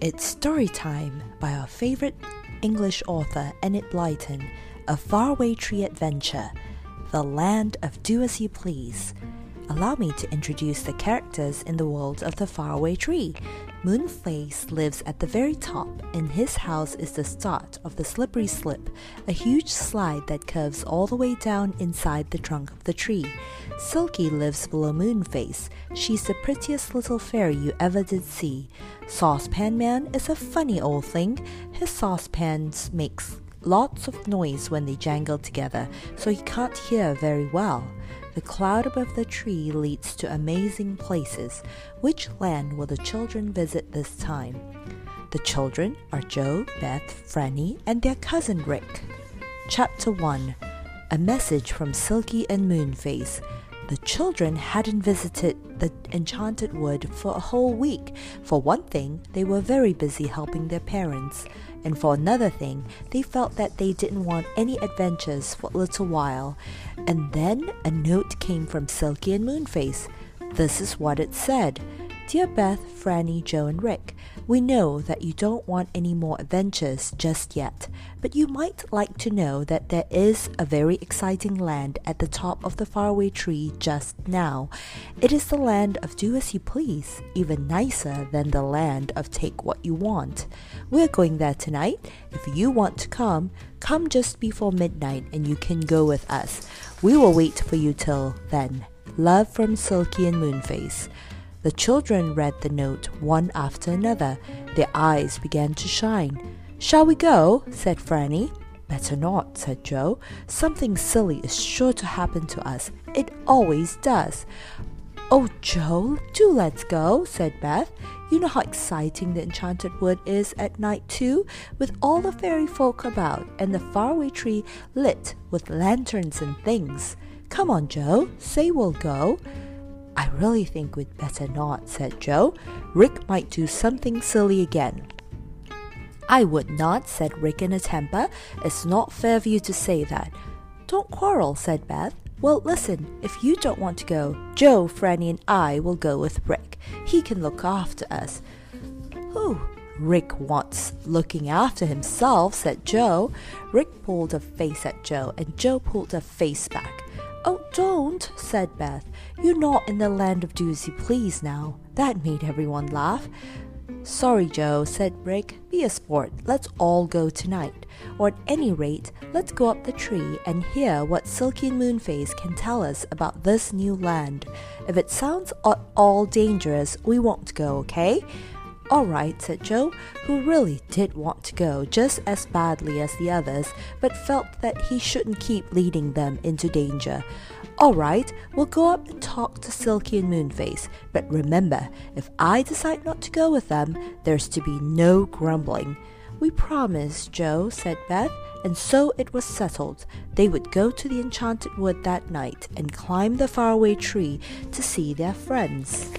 It's story time by our favorite English author Enid Blyton, A Faraway Tree Adventure, The Land of Do As You Please. Allow me to introduce the characters in the world of the faraway tree. Moonface lives at the very top. and his house is the start of the slippery slip, a huge slide that curves all the way down inside the trunk of the tree. Silky lives below Moonface. She's the prettiest little fairy you ever did see. Saucepan Man is a funny old thing. His saucepans makes lots of noise when they jangle together, so he can't hear very well. The cloud above the tree leads to amazing places. Which land will the children visit this time? The children are Joe, Beth, Franny, and their cousin Rick. Chapter 1 A Message from Silky and Moonface. The children hadn't visited the enchanted wood for a whole week. For one thing, they were very busy helping their parents and for another thing, they felt that they didn't want any adventures for a little while. And then a note came from Silky and Moonface. This is what it said Dear Beth, Franny, Joe, and Rick, we know that you don't want any more adventures just yet, but you might like to know that there is a very exciting land at the top of the faraway tree just now. It is the land of do as you please, even nicer than the land of take what you want. We're going there tonight. If you want to come, come just before midnight and you can go with us. We will wait for you till then. Love from Silky and Moonface. The children read the note one after another. Their eyes began to shine. Shall we go? said Franny. Better not, said Joe. Something silly is sure to happen to us. It always does. Oh, Joe, do let's go, said Beth. You know how exciting the enchanted wood is at night, too, with all the fairy folk about and the faraway tree lit with lanterns and things. Come on, Joe, say we'll go. I really think we'd better not, said Joe. Rick might do something silly again. I would not, said Rick in a temper. It's not fair of you to say that. Don't quarrel, said Beth. Well, listen, if you don't want to go, Joe, Franny, and I will go with Rick. He can look after us. Who? Rick wants looking after himself, said Joe. Rick pulled a face at Joe, and Joe pulled a face back. Oh, don't, said Beth. You're not in the land of do as you please now. That made everyone laugh. Sorry, Joe, said Rick. Be a sport. Let's all go tonight. Or at any rate, let's go up the tree and hear what Silky Moonface can tell us about this new land. If it sounds at all dangerous, we won't go, okay? All right, said Joe, who really did want to go just as badly as the others, but felt that he shouldn't keep leading them into danger. All right, we'll go up and talk to Silky and Moonface, but remember, if I decide not to go with them, there's to be no grumbling. We promise, Joe, said Beth, and so it was settled. They would go to the enchanted wood that night and climb the faraway tree to see their friends.